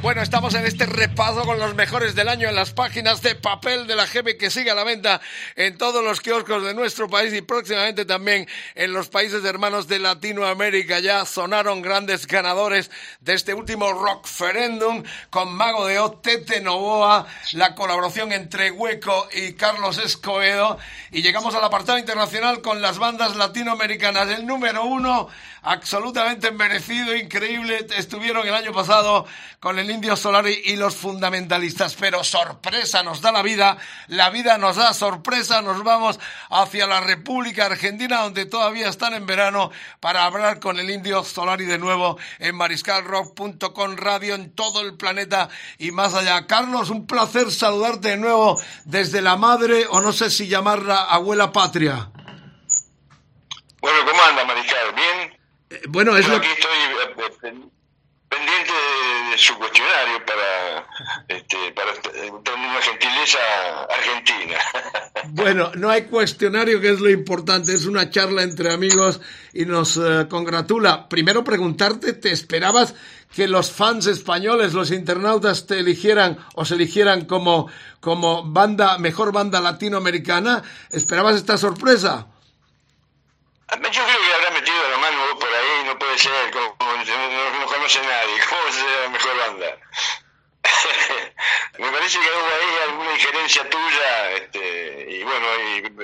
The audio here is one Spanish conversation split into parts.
Bueno, estamos en este repaso con los mejores del año en las páginas de papel de la GB que sigue a la venta en todos los kioscos de nuestro país y próximamente también en los países hermanos de Latinoamérica. Ya sonaron grandes ganadores de este último Rockferendum con Mago de O, Tete Novoa, la colaboración entre Hueco y Carlos Escobedo. Y llegamos al apartado internacional con las bandas latinoamericanas. El número uno absolutamente merecido, increíble. Estuvieron el año pasado con el Indio Solari y los fundamentalistas, pero sorpresa nos da la vida, la vida nos da sorpresa, nos vamos hacia la República Argentina, donde todavía están en verano, para hablar con el Indio Solari de nuevo en mariscalrock.com radio en todo el planeta y más allá. Carlos, un placer saludarte de nuevo desde la madre, o no sé si llamarla abuela patria. Bueno, ¿cómo anda, Mariscal? ¿Bien? Eh, bueno, es lo que... estoy eh, eh, pendiente de, su cuestionario para, este, para tener una gentileza argentina. Bueno, no hay cuestionario que es lo importante, es una charla entre amigos y nos congratula. Primero preguntarte, ¿te esperabas que los fans españoles, los internautas te eligieran o se eligieran como, como banda, mejor banda latinoamericana? ¿Esperabas esta sorpresa? Yo creo que habrá metido la mano por ahí, no puede ser, como, no, conoce nadie, ¿cómo será la mejor banda? Me parece que hubo ahí alguna injerencia tuya, este, y bueno,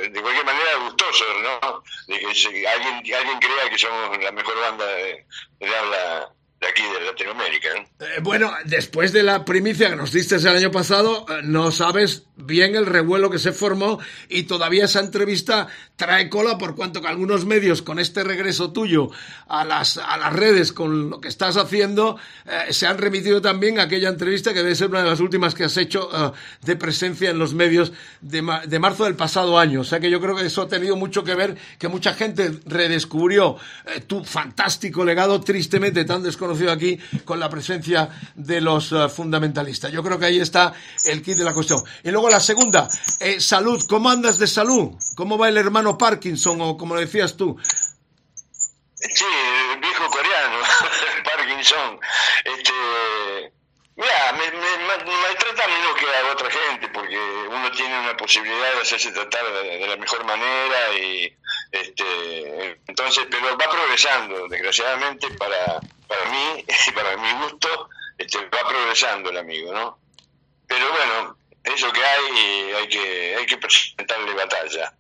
de cualquier manera gustoso, ¿no? De que alguien, alguien crea que somos la mejor banda de, de habla aquí, de Latinoamérica. Eh, bueno, después de la primicia que nos diste el año pasado, eh, no sabes bien el revuelo que se formó y todavía esa entrevista trae cola por cuanto que algunos medios con este regreso tuyo a las, a las redes con lo que estás haciendo eh, se han remitido también a aquella entrevista que debe ser una de las últimas que has hecho de presencia en los medios de, de, marzo del pasado año. O sea que yo creo que eso ha tenido mucho que ver, que mucha gente redescubrió tu fantástico legado tristemente tan desconocido aquí con la presencia de los eh, fundamentalistas. Yo creo que ahí está el kit de la cuestión. Y luego la segunda, eh, salud, ¿cómo andas de salud? ¿Cómo va el hermano Parkinson o como lo decías tú? Sí, viejo coreano, Parkinson. Este, mira, me, me, maltrata menos que a otra gente porque uno tiene una posibilidad de hacerse tratar de la mejor manera y este, entonces, pero va progresando, desgraciadamente para, para mí y para mi gusto, este, va progresando el amigo, ¿no? Pero bueno, eso que hay, hay que, hay que presentarle batalla.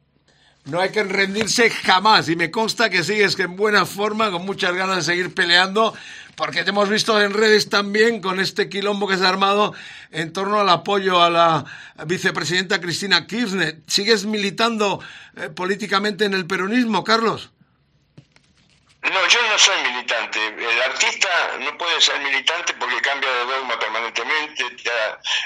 No hay que rendirse jamás y me consta que sigues en buena forma, con muchas ganas de seguir peleando, porque te hemos visto en redes también con este quilombo que se ha armado en torno al apoyo a la vicepresidenta Cristina Kirchner. ¿Sigues militando eh, políticamente en el peronismo, Carlos? No, yo no soy militante. El artista no puede ser militante porque cambia de dogma permanentemente,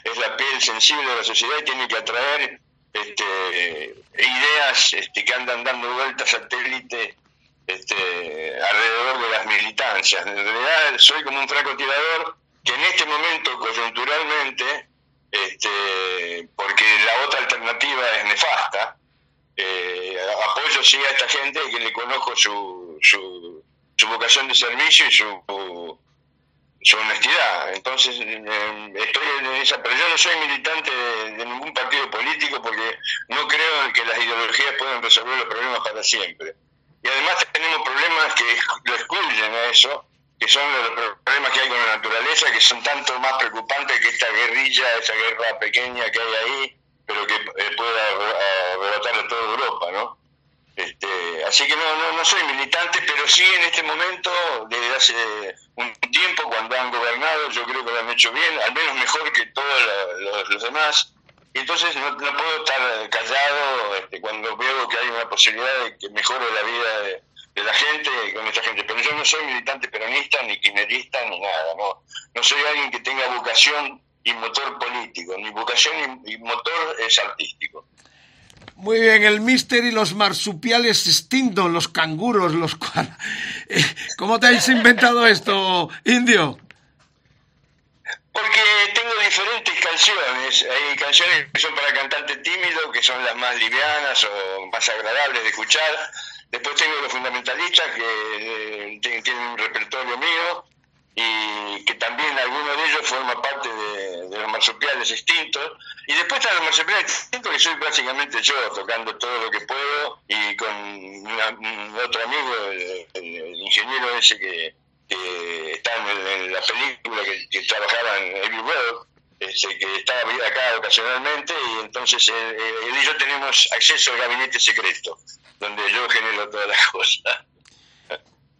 es la piel sensible de la sociedad y tiene que atraer este, ideas este, que andan dando vueltas satélite este, alrededor de las militancias. En realidad soy como un francotirador que en este momento, coyunturalmente, este, porque la otra alternativa es nefasta, eh, apoyo sí a esta gente que le conozco su, su, su vocación de servicio y su, su honestidad. Entonces, eh, estoy en esa, pero yo no soy militante de, ningún partido político porque no creo que las ideologías puedan resolver los problemas para siempre. Y además tenemos problemas que lo excluyen a eso, que son los problemas que hay con la naturaleza, que son tanto más preocupantes que esta guerrilla, esa guerra pequeña que hay ahí, pero que eh, pueda arrebatar a toda Europa, ¿no? Este, así que no, no, no soy militante, pero sí en este momento, desde hace un tiempo, cuando han gobernado, yo creo que lo han hecho bien, al menos mejor que todos los, demás. Y entonces no, puedo estar callado este, cuando veo que hay una posibilidad de que mejore la vida de, la gente con esta gente. Pero yo no soy militante peronista, ni kirchnerista, ni nada. No, no soy alguien que tenga vocación y motor político. Mi vocación y motor es artístico. Muy bien, el mister y los marsupiales extintos, los canguros, los... Eh, ¿Cómo te habéis inventado esto, indio? Porque tengo diferentes canciones. Hay canciones que son para cantantes tímidos, que son las más livianas o más agradables de escuchar. Después tengo los fundamentalistas, que eh, tienen un repertorio mío, y que también algunos de ellos forma parte de, los marsupiales extintos. Y después están los marsupiales extintos, que soy básicamente yo, tocando todo lo que puedo, y con otro amigo, el, ingeniero ese que, está en, la película, que, trabajaba en Every Road, este, que estaba acá ocasionalmente, y entonces él, y yo tenemos acceso al gabinete secreto, donde yo genero todas las cosas.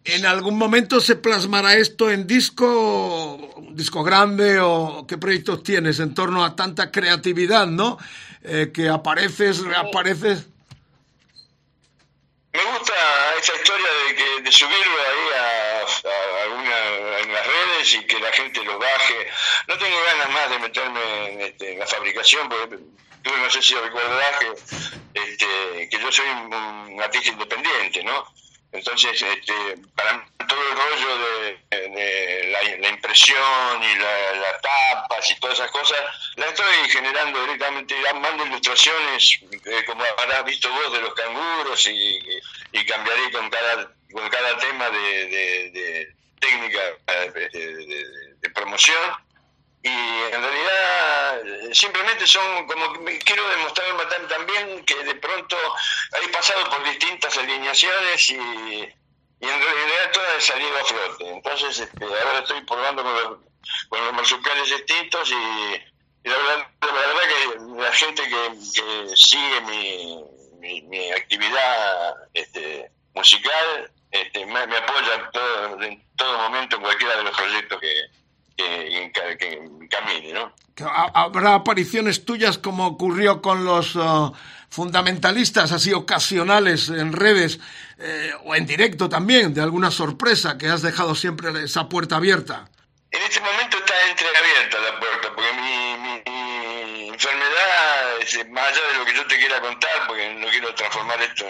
¿En algún momento se plasmará esto en disco, disco grande o qué proyectos tienes en torno a tanta creatividad, ¿no? Eh, que apareces, reapareces. Me gusta esa historia de, que, de subirlo ahí a, alguna, en las redes y que la gente lo baje. No tengo ganas más de meterme en, este, la fabricación, porque tú no sé si recuerdas que, este, que yo soy un artista independiente, ¿no? Entonces, este, para todo el rollo de, la, impresión y las tapas y todas esas cosas, la estoy generando directamente, mando ilustraciones, eh, como habrás visto vos, de los canguros y, cambiaré con cada, con cada tema de, técnica eh, de promoción y en realidad simplemente son como quiero demostrar también que de pronto he pasado por distintas alineaciones y, y en realidad todas he salido a flote. Entonces este, ahora estoy probando con los, con los marsupiales extintos y, la, verdad, que la gente que, sigue mi, mi, actividad este, musical este, me, apoya todo, en todo momento en cualquiera de los proyectos que, que, camine, ¿no? ¿Habrá apariciones tuyas como ocurrió con los uh, fundamentalistas, así ocasionales en redes eh, o en directo también, de alguna sorpresa que has dejado siempre esa puerta abierta? En este momento está entreabierta la puerta, porque mi, más allá de lo que yo te quiera contar, porque no quiero transformar esto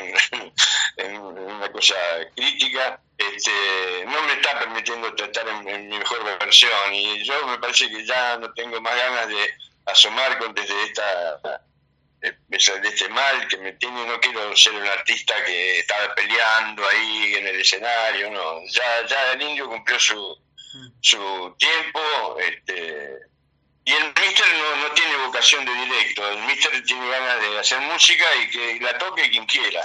en una cosa crítica, este, no me está permitiendo tratar en, mi mejor versión. Y yo me parece que ya no tengo más ganas de asomar con desde esta de este mal que me tiene. No quiero ser un artista que está peleando ahí en el escenario no. Ya ya el indio cumplió su su tiempo este y el mister no, no tiene vocación de directo el mister tiene ganas de hacer música y que la toque quien quiera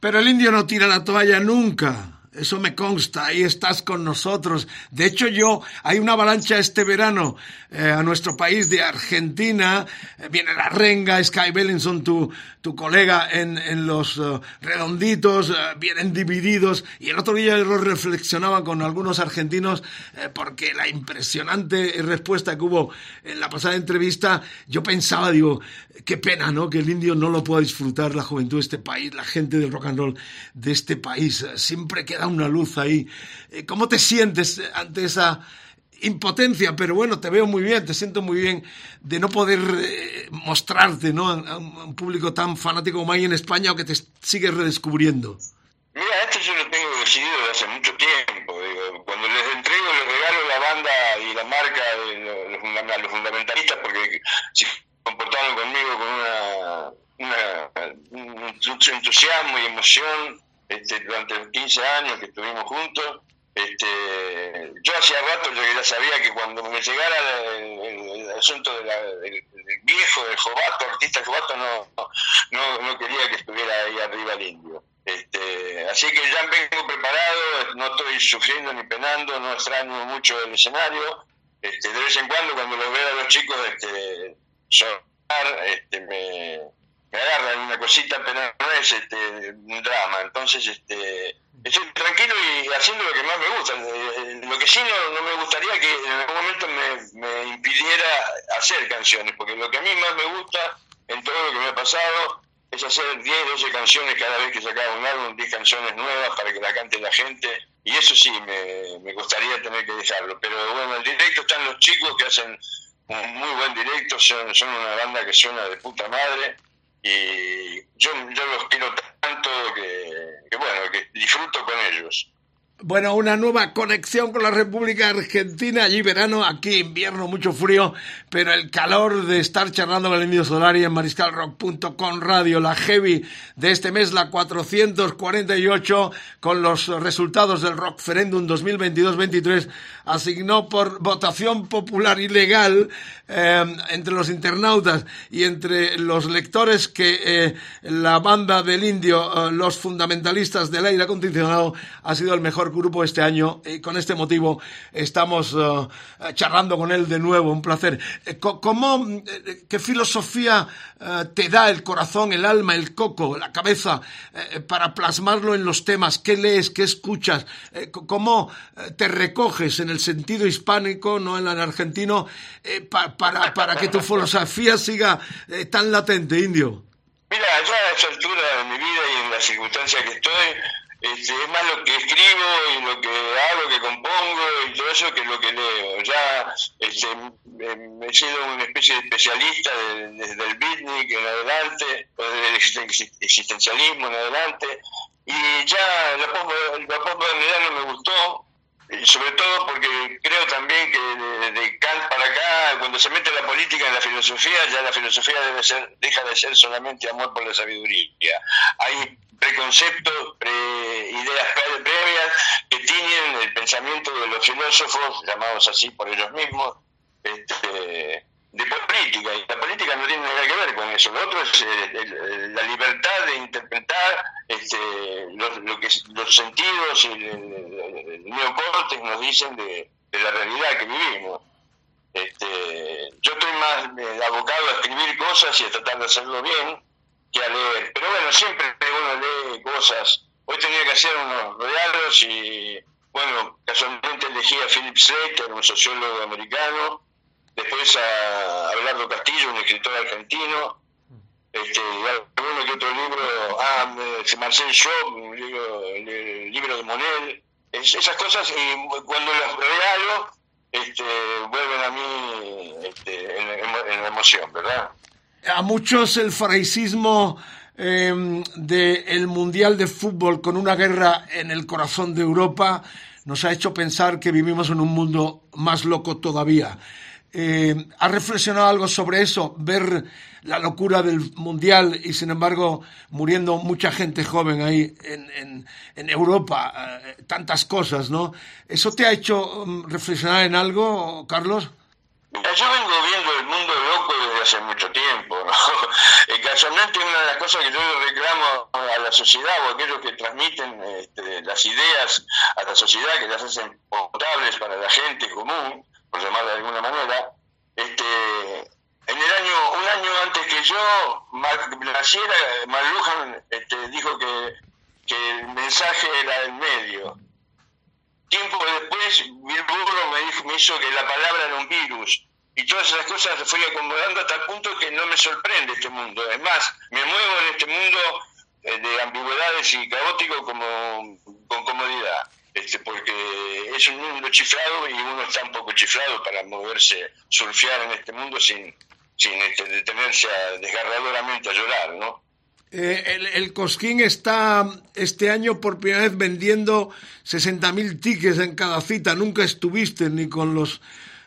pero el indio no tira la toalla nunca eso me consta, ahí estás con nosotros. De hecho, yo, hay una avalancha este verano eh, a nuestro país de Argentina. Eh, viene la renga, Sky Bellinson, tu, tu colega en, en los eh, redonditos, vienen divididos. Y el otro día lo reflexionaba con algunos argentinos porque la impresionante respuesta que hubo en la pasada entrevista, yo pensaba, digo, qué pena, ¿no? Que el indio no lo pueda disfrutar la juventud de este país, la gente del rock and roll de este país. Siempre queda una luz ahí. Eh, ¿Cómo te sientes ante esa impotencia? Pero bueno, te veo muy bien, te siento muy bien de no poder eh, mostrarte, ¿no? A un, público tan fanático como hay en España o que te sigue redescubriendo. Mira, esto yo lo tengo decidido desde hace mucho tiempo. Cuando les entrego, les regalo la banda y la marca de los, fundamentalistas, porque si comportaron conmigo con una, un entusiasmo y emoción este, durante los 15 años que estuvimos juntos. Este, yo hacía rato yo ya sabía que cuando me llegara el, asunto del, viejo, del jovato, artista jovato, no, no, no, quería que estuviera ahí arriba el indio. Este, así que ya vengo preparado, no estoy sufriendo ni penando, no extraño mucho el escenario. Este, de vez en cuando, cuando lo veo a los chicos este, este, me, me agarran una cosita, pero no es este, un drama. Entonces, este, estoy tranquilo y haciendo lo que más me gusta. Eh, lo que sí no, no me gustaría que en algún momento me, impidiera hacer canciones, porque lo que a mí más me gusta en todo lo que me ha pasado es hacer 10, 12 canciones cada vez que sacaba un álbum, 10 canciones nuevas para que la cante la gente. Y eso sí, me, gustaría tener que dejarlo. Pero bueno, en directo están los chicos que hacen un muy buen directo, son, son una banda que suena de puta madre y yo, yo los quiero tanto que, bueno, que disfruto con ellos. Bueno, una nueva conexión con la República Argentina. Allí verano, aquí invierno, mucho frío, pero el calor de estar charlando con el Indio Solari en mariscalrock.com radio, la heavy de este mes, la 448, con los resultados del Rockferendum 2022-23, asignó por votación popular ilegal eh, entre los internautas y entre los lectores que eh, la banda del Indio, eh, los fundamentalistas del aire acondicionado, ha sido el mejor grupo este año y con este motivo estamos uh, charlando con él de nuevo, un placer. Eh, ¿Cómo, eh, qué filosofía te da el corazón, el alma, el coco, la cabeza eh, para plasmarlo en los temas? ¿Qué lees, qué escuchas? ¿Cómo te recoges en el sentido hispánico, no en el argentino, pa, para, para que tu filosofía siga tan latente, indio? Mira, yo a esta altura de mi vida y en las circunstancias que estoy, este, es más lo que escribo y lo que hago, que compongo y todo eso que lo que leo. Ya este, he sido una especie de especialista desde el beatnik en adelante, desde el existencialismo en adelante, y ya la postmodernidad no me gustó, sobre todo porque creo también que de, Kant para acá, cuando se mete la política en la filosofía, ya la filosofía debe ser, deja de ser solamente amor por la sabiduría. Hay preconceptos, pre ideas previas que tienen el pensamiento de los filósofos, llamados así por ellos mismos, este, de política. Y la política no tiene nada que ver con eso. Lo otro es eh, la libertad de interpretar este, lo, que los sentidos y el, neocortes nos dicen de, la realidad que vivimos. Este, yo estoy más eh, abocado a escribir cosas y a tratar de hacerlo bien que a leer. Pero bueno, siempre uno lee cosas. Hoy tenía que hacer unos regalos y, bueno, casualmente elegí a Philip Slater, un sociólogo americano, después a Abelardo Castillo, un escritor argentino, este, alguno que otro libro, ah, Marcel Shaw, un el, libro de Monel, esas cosas, y cuando las regalo, este, vuelven a mí este, en, emoción, ¿verdad? a muchos el faraisismo eh, del Mundial de Fútbol con una guerra en el corazón de Europa nos ha hecho pensar que vivimos en un mundo más loco todavía. Eh, ¿Ha reflexionado algo sobre eso? Ver la locura del Mundial y, sin embargo, muriendo mucha gente joven ahí en, en, en Europa, eh, tantas cosas, ¿no? ¿Eso te ha hecho um, reflexionar en algo, Carlos? Yo vengo viendo el mundo loco desde hace mucho tiempo, ¿no? casualmente una de las cosas que yo reclamo a la sociedad o a aquellos que transmiten este, las ideas a la sociedad, que las hacen potables para la gente común, por llamarla de alguna manera, este, en el año, un año antes que yo, naciera, Marlujan este, dijo que, que el mensaje era el medio Tiempo después, Bill me, dijo, me hizo que la palabra era un virus. Y todas esas cosas se fui acomodando hasta el punto que no me sorprende este mundo. Es más, me muevo en este mundo eh, de ambigüedades y caótico como con comodidad. Este, porque es un mundo chiflado y uno está un poco chiflado para moverse, surfear en este mundo sin, sin este, detenerse desgarradoramente a llorar, ¿no? Eh, el, el, Cosquín está este año por primera vez vendiendo 60.000 tickets en cada cita. Nunca estuviste ni con los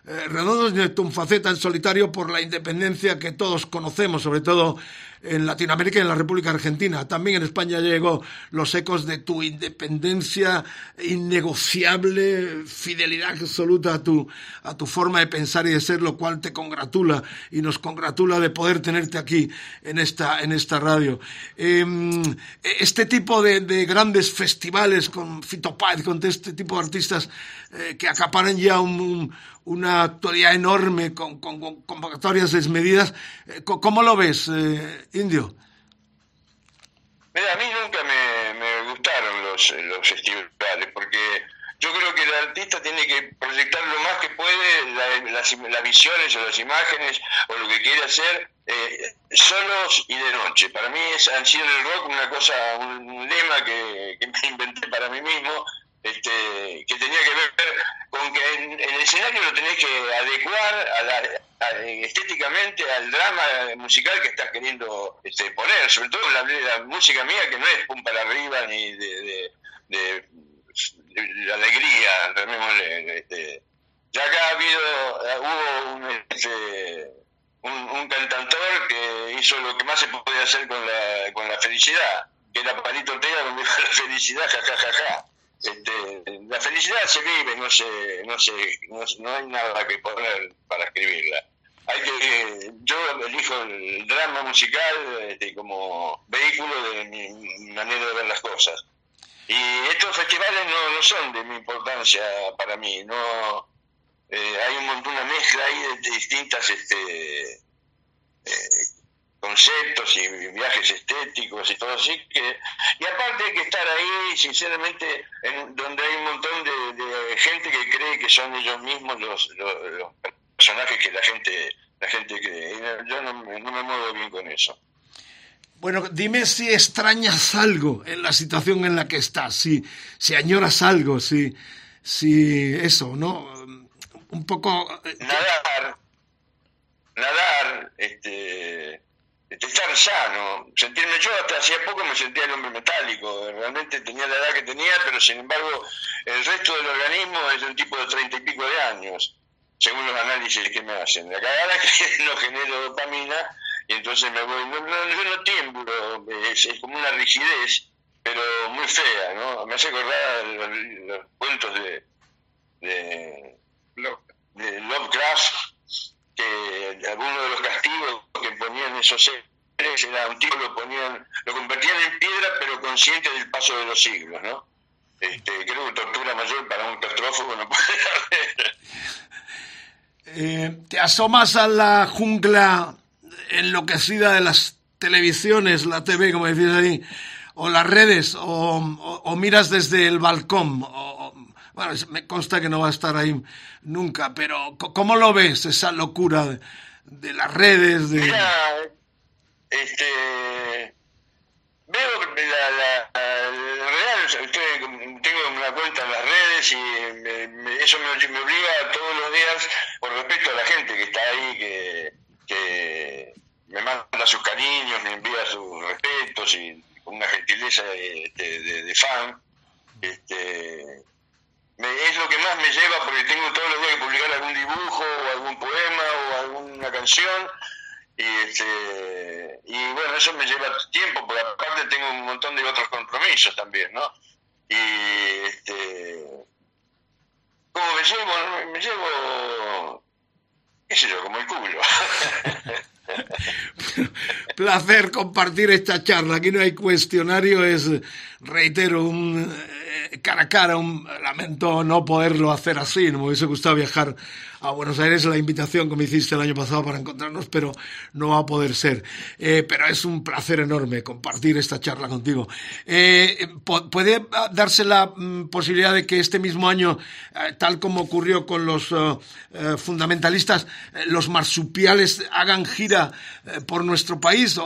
eh, redondos ni tu faceta en solitario por la independencia que todos conocemos, sobre todo en Latinoamérica y en la República Argentina. También en España llegó los ecos de tu independencia innegociable, fidelidad absoluta a tu, a tu forma de pensar y de ser, lo cual te congratula y nos congratula de poder tenerte aquí en esta, en esta radio. Em, este tipo de, de, grandes festivales con Fito Páez, con este tipo de artistas eh, que acaparan ya un, una actualidad enorme con, convocatorias desmedidas. Eh, ¿Cómo lo ves, eh, Indio? A mí nunca me, gustaron los, los festivales, porque yo creo que el artista tiene que proyectar lo más que puede las, visiones o las imágenes o lo que quiere hacer eh, solos y de noche. Para mí es, han sido el rock una cosa, un, lema que, que me inventé para mí mismo este, que tenía que ver con que en, el escenario lo tenés que adecuar estéticamente al drama musical que estás queriendo este, poner, sobre todo la, música mía que no es pum para arriba ni de, la alegría, llamémosle. Este. Ya acá ha habido, hubo un, este, un, un, cantautor que hizo lo que más se podía hacer con la, con la felicidad, que era Palito Ortega, dijo la felicidad, jajajaja. Ja, ja, ja. Este, la felicidad se vive, no se, no se, no, hay nada que poner para escribirla. Hay que, yo elijo el drama musical este, como vehículo de mi manera de ver las cosas. Y estos festivales no, no son de mi importancia para mí, no eh, hay un montón, una mezcla ahí de, distintas este, eh, conceptos y viajes estéticos y todo así que y aparte hay que estar ahí sinceramente en, donde hay un montón de, gente que cree que son ellos mismos los, los, personajes que la gente la gente cree yo no, no me muevo bien con eso bueno, dime si extrañas algo en la situación en la que estás, si, si añoras algo, si, si eso, ¿no? Un poco... Eh, nadar, nadar, este, estar sano, sentirme yo hasta hacía poco me sentía el hombre metálico, realmente tenía la edad que tenía, pero sin embargo el resto del organismo es de un tipo de treinta y pico de años, según los análisis que me hacen. La cagada que no genero dopamina y entonces me voy, no, no, yo no tiemblo, es, como una rigidez, pero muy fea, ¿no? Me hace acordar los, cuentos de, de, de Lovecraft que algunos de los castigos que ponían esos seres era un tipo lo ponían, lo convertían en piedra pero consciente del paso de los siglos, ¿no? Este, creo que tortura mayor para un claustrofóbico no puede haber. Eh, te asomas a la jungla enloquecida de las televisiones, la TV, como decís ahí, o las redes, o, miras desde el balcón, o, bueno, me consta que no va a estar ahí nunca, pero ¿cómo lo ves esa locura de, las redes? De... Mira, este, veo la, la, la real, tengo una cuenta en las redes y eso me, me, obliga todos los días, por respeto a la gente que está ahí, que, que me manda sus cariños, me envía sus respetos y una gentileza de, de, de fan. Este, es lo que más me lleva porque tengo todos los días que publicar algún dibujo o algún poema o alguna canción. Y este y bueno eso me lleva tiempo porque aparte tengo un montón de otros compromisos también no y este cómo me llevo me llevo qué sé yo como el culo. Placer compartir esta charla. Aquí no hay cuestionario, es, reitero, un cara a cara, un lamento no poderlo hacer así, no me hubiese gustado viajar a Buenos Aires, la invitación que me hiciste el año pasado para encontrarnos, pero no va a poder ser. Eh, pero es un placer enorme compartir esta charla contigo. Eh, ¿Puede darse la mm, posibilidad de que este mismo año, eh, tal como ocurrió con los fundamentalistas, los marsupiales hagan gira por nuestro país? O,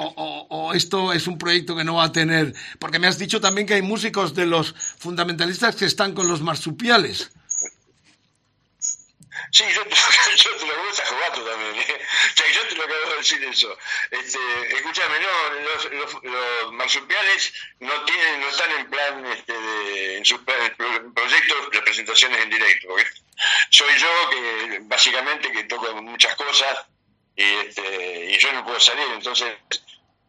o esto es un proyecto que no va a tener? Porque me has dicho también que hay músicos de los fundamentalistas que están con los marsupiales. Sí, yo, te lo voy a jugar también. ¿eh? yo te lo acabo de decir eso. Este, escúchame, no, los, los, marsupiales no tienen, no están en plan este, de, en sus proyectos de presentaciones en directo. Soy yo que básicamente que toco muchas cosas y, este, y yo no puedo salir. Entonces,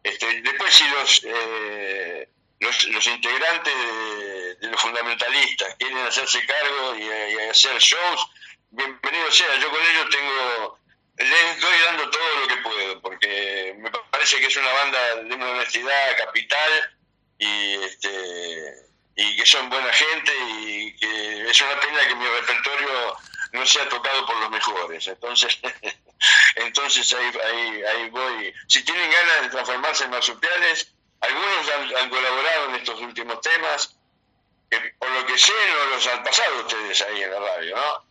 este, después si los, eh, los, los integrantes de, los fundamentalistas quieren hacerse cargo y, hacer shows, bienvenido sea. Yo con ellos tengo, les estoy dando todo lo que puedo, porque me parece que es una banda de una honestidad capital y este y que son buena gente y que es una pena que mi repertorio no sea tocado por los mejores. Entonces, entonces ahí, ahí, ahí voy. Si tienen ganas de transformarse en marsupiales, algunos han, colaborado en estos últimos temas, que por lo que sé no los han pasado ustedes ahí en la radio, ¿no?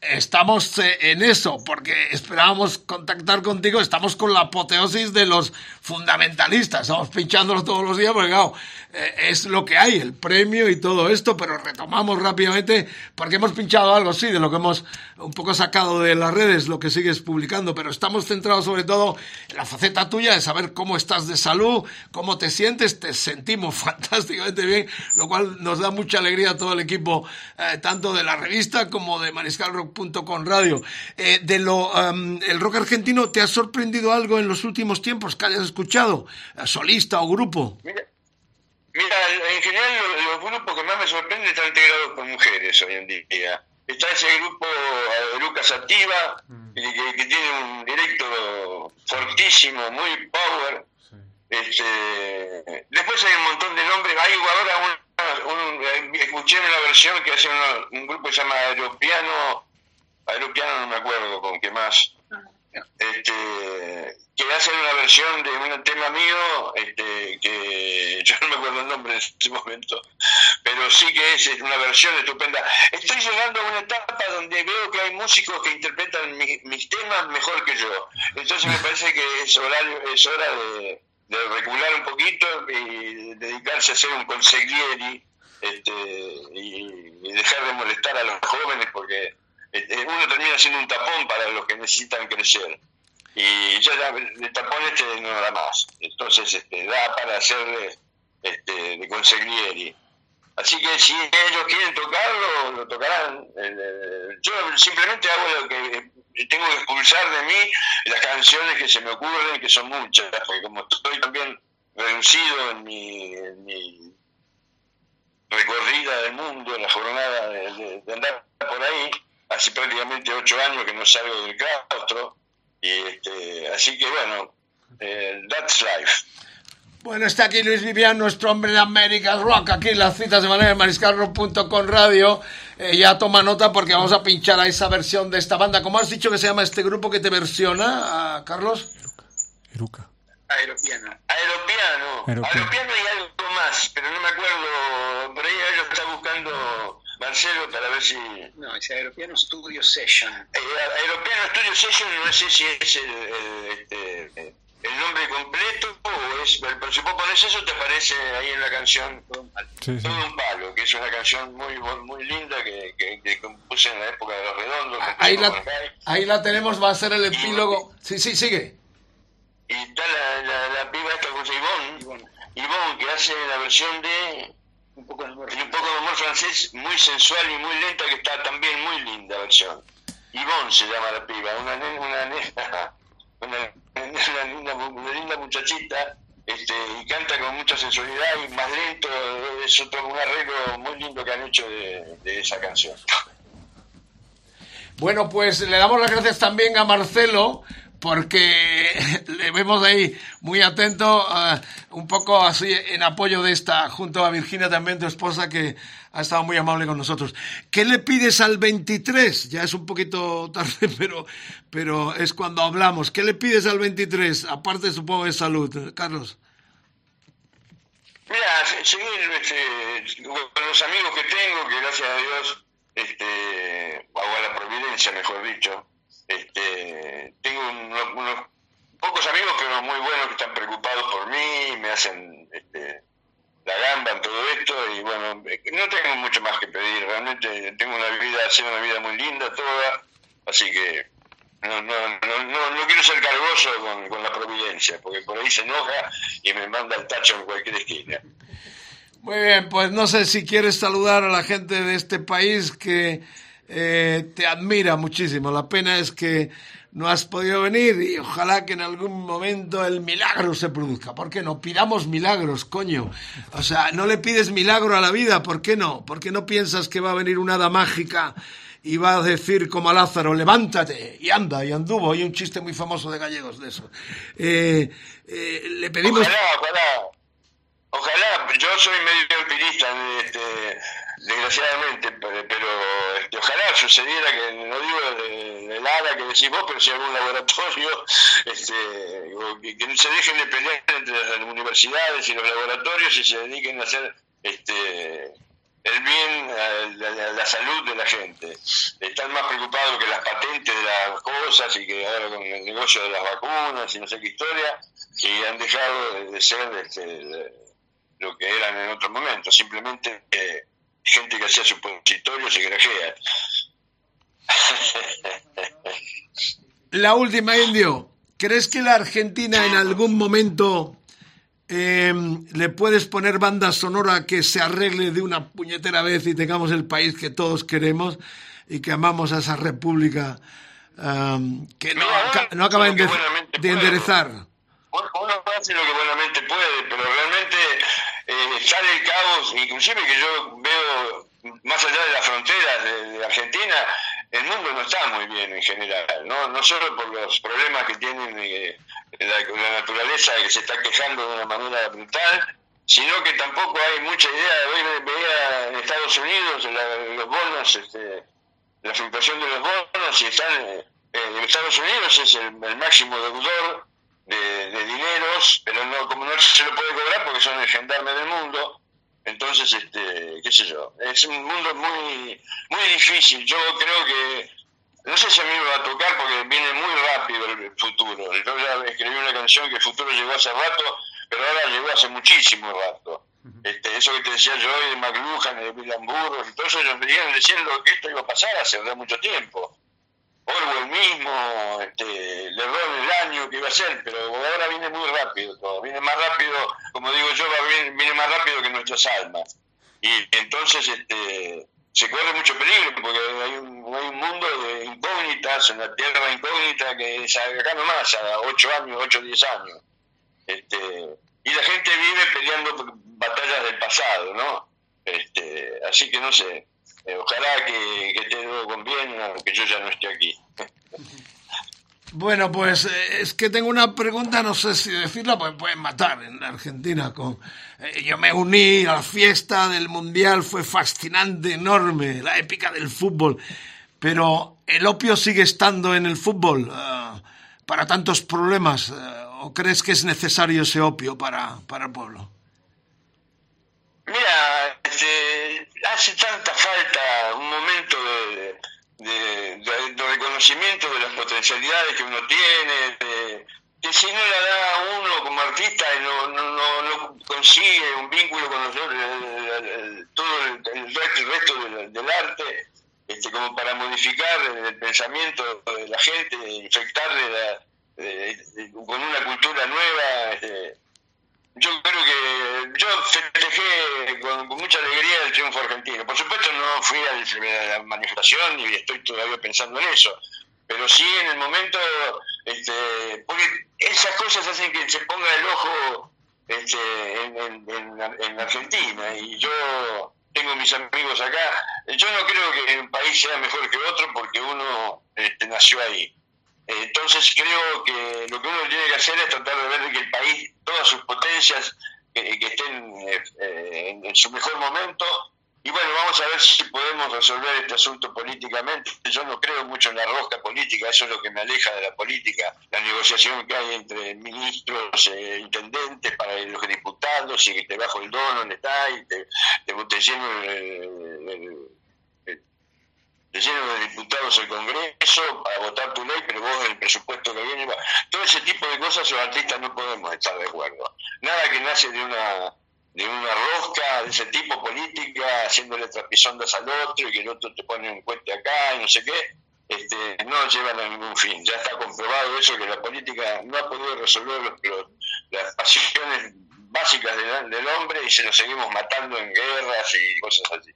Estamos eh, en eso, porque esperábamos contactar contigo. Estamos con la apoteosis de los fundamentalistas. Estamos pinchándolo todos los días, porque claro, eh, es lo que hay, el premio y todo esto, pero retomamos rápidamente, porque hemos pinchado algo, sí, de lo que hemos un poco sacado de las redes, lo que sigues publicando, pero estamos centrados sobre todo en la faceta tuya de saber cómo estás de salud, cómo te sientes. Te sentimos fantásticamente bien, lo cual nos da mucha alegría a todo el equipo, eh, tanto de la revista como de Mariscal Rock con radio. Eh, de lo, el rock argentino, ¿te ha sorprendido algo en los últimos tiempos que hayas escuchado? Eh, ¿Solista o grupo? Mira, en general los, grupos que más me sorprenden están integrados con mujeres hoy en día. Está ese grupo de Lucas Activa, mm. que, tiene un directo fortísimo, muy power. Este, después hay un montón de nombres. Hay ahora un, escuché una versión que hace un grupo que se llama Aeropiano Aeropiano no me acuerdo con qué más. Este, que hacen una versión de un tema mío, este, que yo no me acuerdo el nombre en este momento, pero sí que es una versión estupenda. Estoy llegando a una etapa donde veo que hay músicos que interpretan mis temas mejor que yo. Entonces me parece que es, horario, es hora de, de recular un poquito y dedicarse a ser un consiglieri este, y dejar de molestar a los jóvenes porque uno termina siendo un tapón para los que necesitan crecer. Y ya el tapón este no da más. Entonces este, da para hacer este, de consiglieri. Así que si ellos quieren tocarlo, lo tocarán. Eh, yo simplemente hago lo que tengo que expulsar de mí las canciones que se me ocurren, que son muchas, porque como estoy también reducido en mi, recorrida del mundo, en la jornada de andar por ahí, hace prácticamente ocho años que no salgo del claustro, y este, así que bueno, eh, that's life. Bueno, está aquí Luis Vivian, nuestro hombre de América Rock, aquí en las citas de manera de mariscalrock.com radio. Eh, ya toma nota porque vamos a pinchar a esa versión de esta banda. ¿Cómo has dicho que se llama este grupo que te versiona, Carlos? Eruca. Aeropiano. Aeropiano. Aeropiano. y algo más, pero no me acuerdo. Por ahí ellos está buscando Marcelo, para ver si... No, es Aeropiano Studio Session. Eh, Aeropiano Studio Session, no sé si es el, este, el nombre completo o es... Pero si vos pones eso te aparece ahí en la canción Todo un palo, Todo un palo que es una canción muy muy linda que, que, compuse en la época de Los Redondos. Ahí la, ahí la tenemos, va a ser el epílogo. sí, sí, sigue. Y está la, la, la piba esta cosa Ivonne, Ivonne, que hace la versión de un poco de amor. un poco de amor francés, muy sensual y muy lenta, que está también muy linda versión. Yvonne se llama la piba, una una, una, una, linda, muchachita, este, y canta con mucha sensualidad y más lento, es otro, un arreglo muy lindo que han hecho de, de esa canción. Bueno, pues le damos las gracias también a Marcelo porque le vemos ahí muy atento, eh, un poco así en apoyo de esta, junto a Virginia también, tu esposa, que ha estado muy amable con nosotros. ¿Qué le pides al 23? Ya es un poquito tarde, pero, pero es cuando hablamos. ¿Qué le pides al 23? Aparte, supongo, de salud, Carlos. Mira, seguir este, con los amigos que tengo, que gracias a Dios, este, o a la providencia, mejor dicho, este, tengo unos, pocos amigos, pero muy buenos que están preocupados por mí, me hacen este, la gamba en todo esto y bueno, no tengo mucho más que pedir, realmente tengo una vida, sido una vida muy linda toda, así que no, no, no, no, quiero ser cargoso con, la providencia, porque por ahí se enoja y me manda el tacho en cualquier esquina. Muy bien, pues no sé si quieres saludar a la gente de este país que eh, te admira muchísimo. La pena es que no has podido venir y ojalá que en algún momento el milagro se produzca. ¿Por qué no? Pidamos milagros, coño. O sea, no le pides milagro a la vida, ¿por qué no? ¿Por qué no piensas que va a venir una hada mágica y va a decir como a Lázaro, levántate y anda y anduvo? Hay un chiste muy famoso de gallegos de eso. Eh, eh, le pedimos... Ojalá, ojalá. Ojalá, yo soy medio empirista, desgraciadamente, pero este, ojalá sucediera que, no digo el ARA que decís vos, pero si algún laboratorio, este, que, no se dejen de pelear entre las universidades y los laboratorios y se dediquen a hacer este, el bien, la, la, salud de la gente. Están más preocupados que las patentes de las cosas y que ahora con el negocio de las vacunas y no sé qué historia, que han dejado de ser este, lo que eran en otro momento, simplemente eh, gente que hacía supositorios y grajeas. La última, Indio. ¿Crees que la Argentina en algún momento eh, le puedes poner banda sonora que se arregle de una puñetera vez y tengamos el país que todos queremos y que amamos a esa república um, que no, no acaba de, de enderezar? Uno hace lo que buenamente puede, pero realmente eh, sale el caos, inclusive que yo veo más allá de las fronteras de, Argentina, el mundo no está muy bien en general, no, no solo por los problemas que tienen eh, la, la, naturaleza que se está quejando de una manera brutal, sino que tampoco hay mucha idea. Hoy veía en Estados Unidos los bonos, este, la fluctuación de los bonos, y están eh, en Estados Unidos es el, máximo deudor de, de, dineros, pero no como no se lo puede cobrar porque son el gendarme del mundo entonces, este, qué sé yo, es un mundo muy, muy difícil. Yo creo que, no sé si a mí me va a tocar porque viene muy rápido el futuro. Yo ya escribí una canción que el futuro llegó hace rato, pero ahora llegó hace muchísimo rato. Este, eso que te decía yo de McLuhan, de Burroughs, y todo eso ellos me diciendo que esto iba a pasar hace mucho tiempo. Orwell mismo este, le erró en el año que iba a ser, pero ahora viene muy rápido todo, viene más rápido, como digo yo, viene, más rápido que nuestras almas. Y entonces este, se corre mucho peligro porque hay un, mundo de incógnitas, una tierra incógnita que es acá nomás, a 8 años, 8 o 10 años. Este, y la gente vive peleando batallas del pasado, ¿no? Este, así que no sé, ojalá que, que esté con bien, aunque yo ya no esté aquí. Bueno, pues eh, es que tengo una pregunta, no sé si decirla, pues pueden matar en Argentina. Con, eh, yo me uní a la fiesta del Mundial, fue fascinante, enorme, la épica del fútbol. Pero el opio sigue estando en el fútbol para tantos problemas. ¿O crees que es necesario ese opio para, para el pueblo? Mira, este, hace tanta falta un momento de, reconocimiento de las potencialidades que uno tiene, que si no la da uno como artista no, no, consigue un vínculo con los, el, todo el, resto del, arte, este, como para modificar el pensamiento de la gente, infectarle con una cultura nueva. Este, yo creo que yo festejé con, mucha alegría el triunfo argentino. Por supuesto no fui a la manifestación y estoy todavía pensando en eso, pero sí en el momento, este, porque esas cosas hacen que se ponga el ojo este, en, en, Argentina y yo tengo mis amigos acá. Yo no creo que un país sea mejor que otro porque uno este, nació ahí entonces creo que lo que uno tiene que hacer es tratar de ver que el país, todas sus potencias, que estén eh, en, su mejor momento. Y bueno, vamos a ver si podemos resolver este asunto políticamente. Yo no creo mucho en la rosca política, eso es lo que me aleja de la política, la negociación que hay entre ministros, e intendentes, para los diputados, y que te bajo el dono, está, y te, te lleno el lleno de diputados el Congreso para votar tu ley, pero vos el presupuesto que viene. Todo ese tipo de cosas los artistas no podemos estar de acuerdo. Nada que nace de una de una rosca de ese tipo política, haciéndole trapisondas al otro y que el otro te pone un puente acá y no sé qué, este, no llevan a ningún fin. Ya está comprobado eso, que la política no ha podido resolver los, las pasiones básicas del hombre y se nos seguimos matando en guerras y cosas así.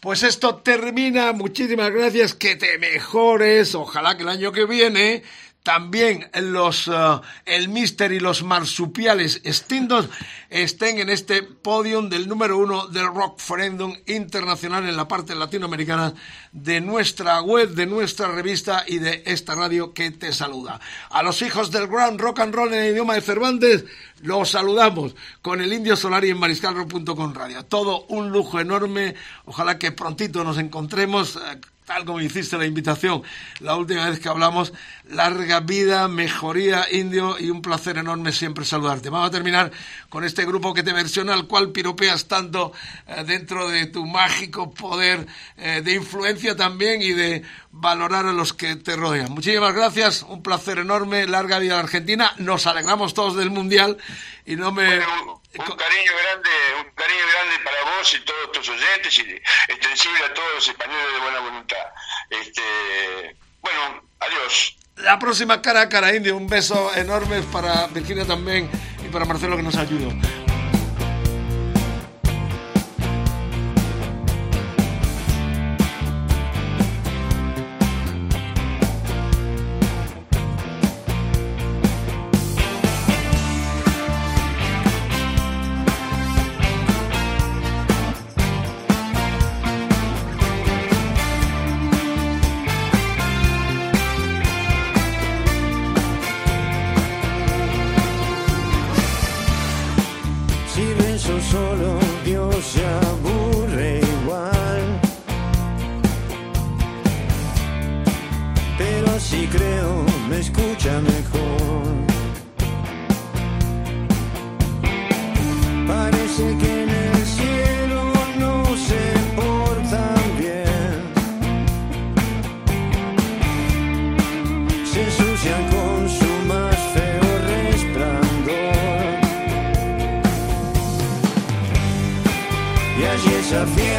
Pues esto termina. Muchísimas gracias. Que te mejores. Ojalá que el año que viene también los, uh, el Mister y los marsupiales extintos estén en este podium del número uno del Rock Forendum Internacional en la parte latinoamericana de nuestra web, de nuestra revista y de esta radio que te saluda. A los hijos del Grand Rock and Roll en el idioma de Cervantes, los saludamos con el Indio Solar y en mariscalro.com radio. Todo un lujo enorme. Ojalá que prontito nos encontremos. Eh, tal como hiciste la invitación la última vez que hablamos, larga vida, mejoría indio y un placer enorme siempre saludarte. Vamos a terminar con este grupo que te versiona, al cual piropeas tanto eh, dentro de tu mágico poder eh, de influencia también y de valorar a los que te rodean. Muchísimas gracias, un placer enorme, larga vida a la Argentina, nos alegramos todos del Mundial y no me... un, cariño grande, un cariño grande para vos y todos tus oyentes y extensible a todos los españoles de buena voluntad. Este, bueno, adiós. La próxima cara a cara indio, un beso enorme para Virginia también y para Marcelo que nos ayudó. Esa fiel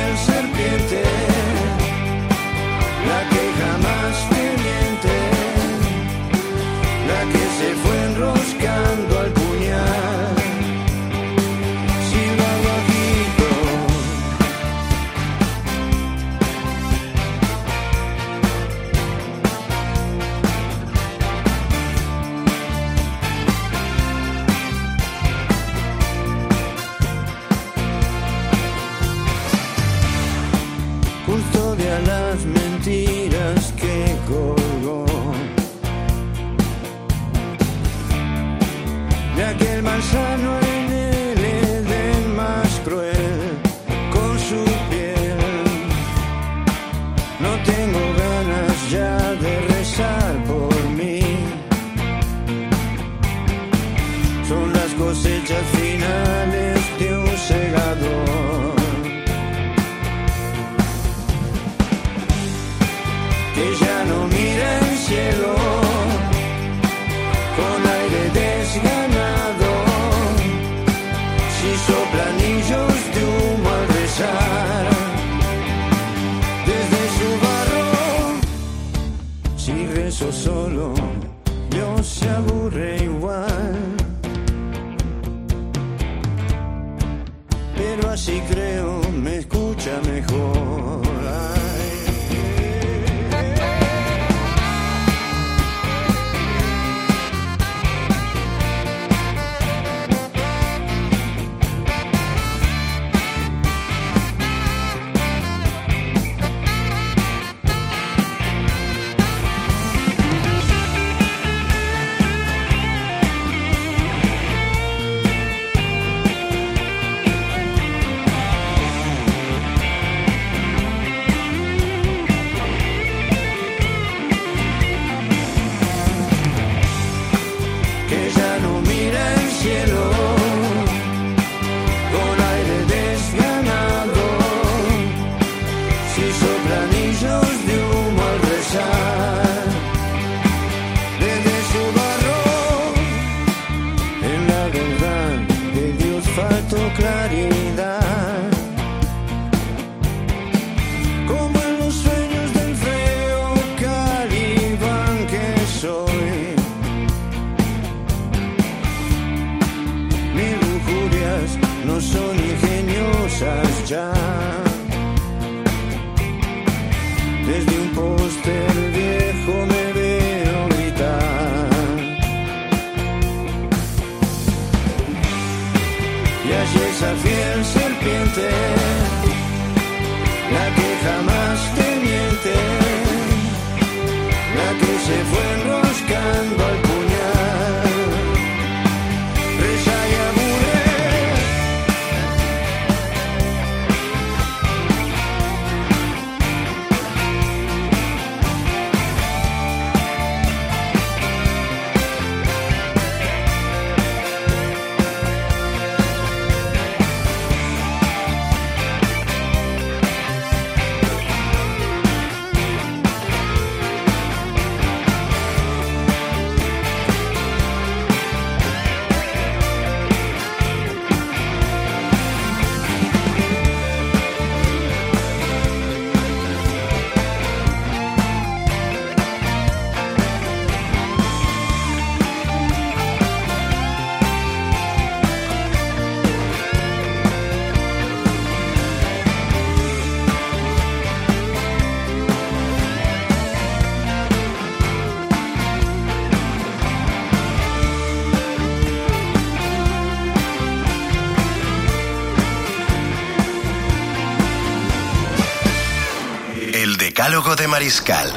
De Mariscal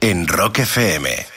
en Rock FM.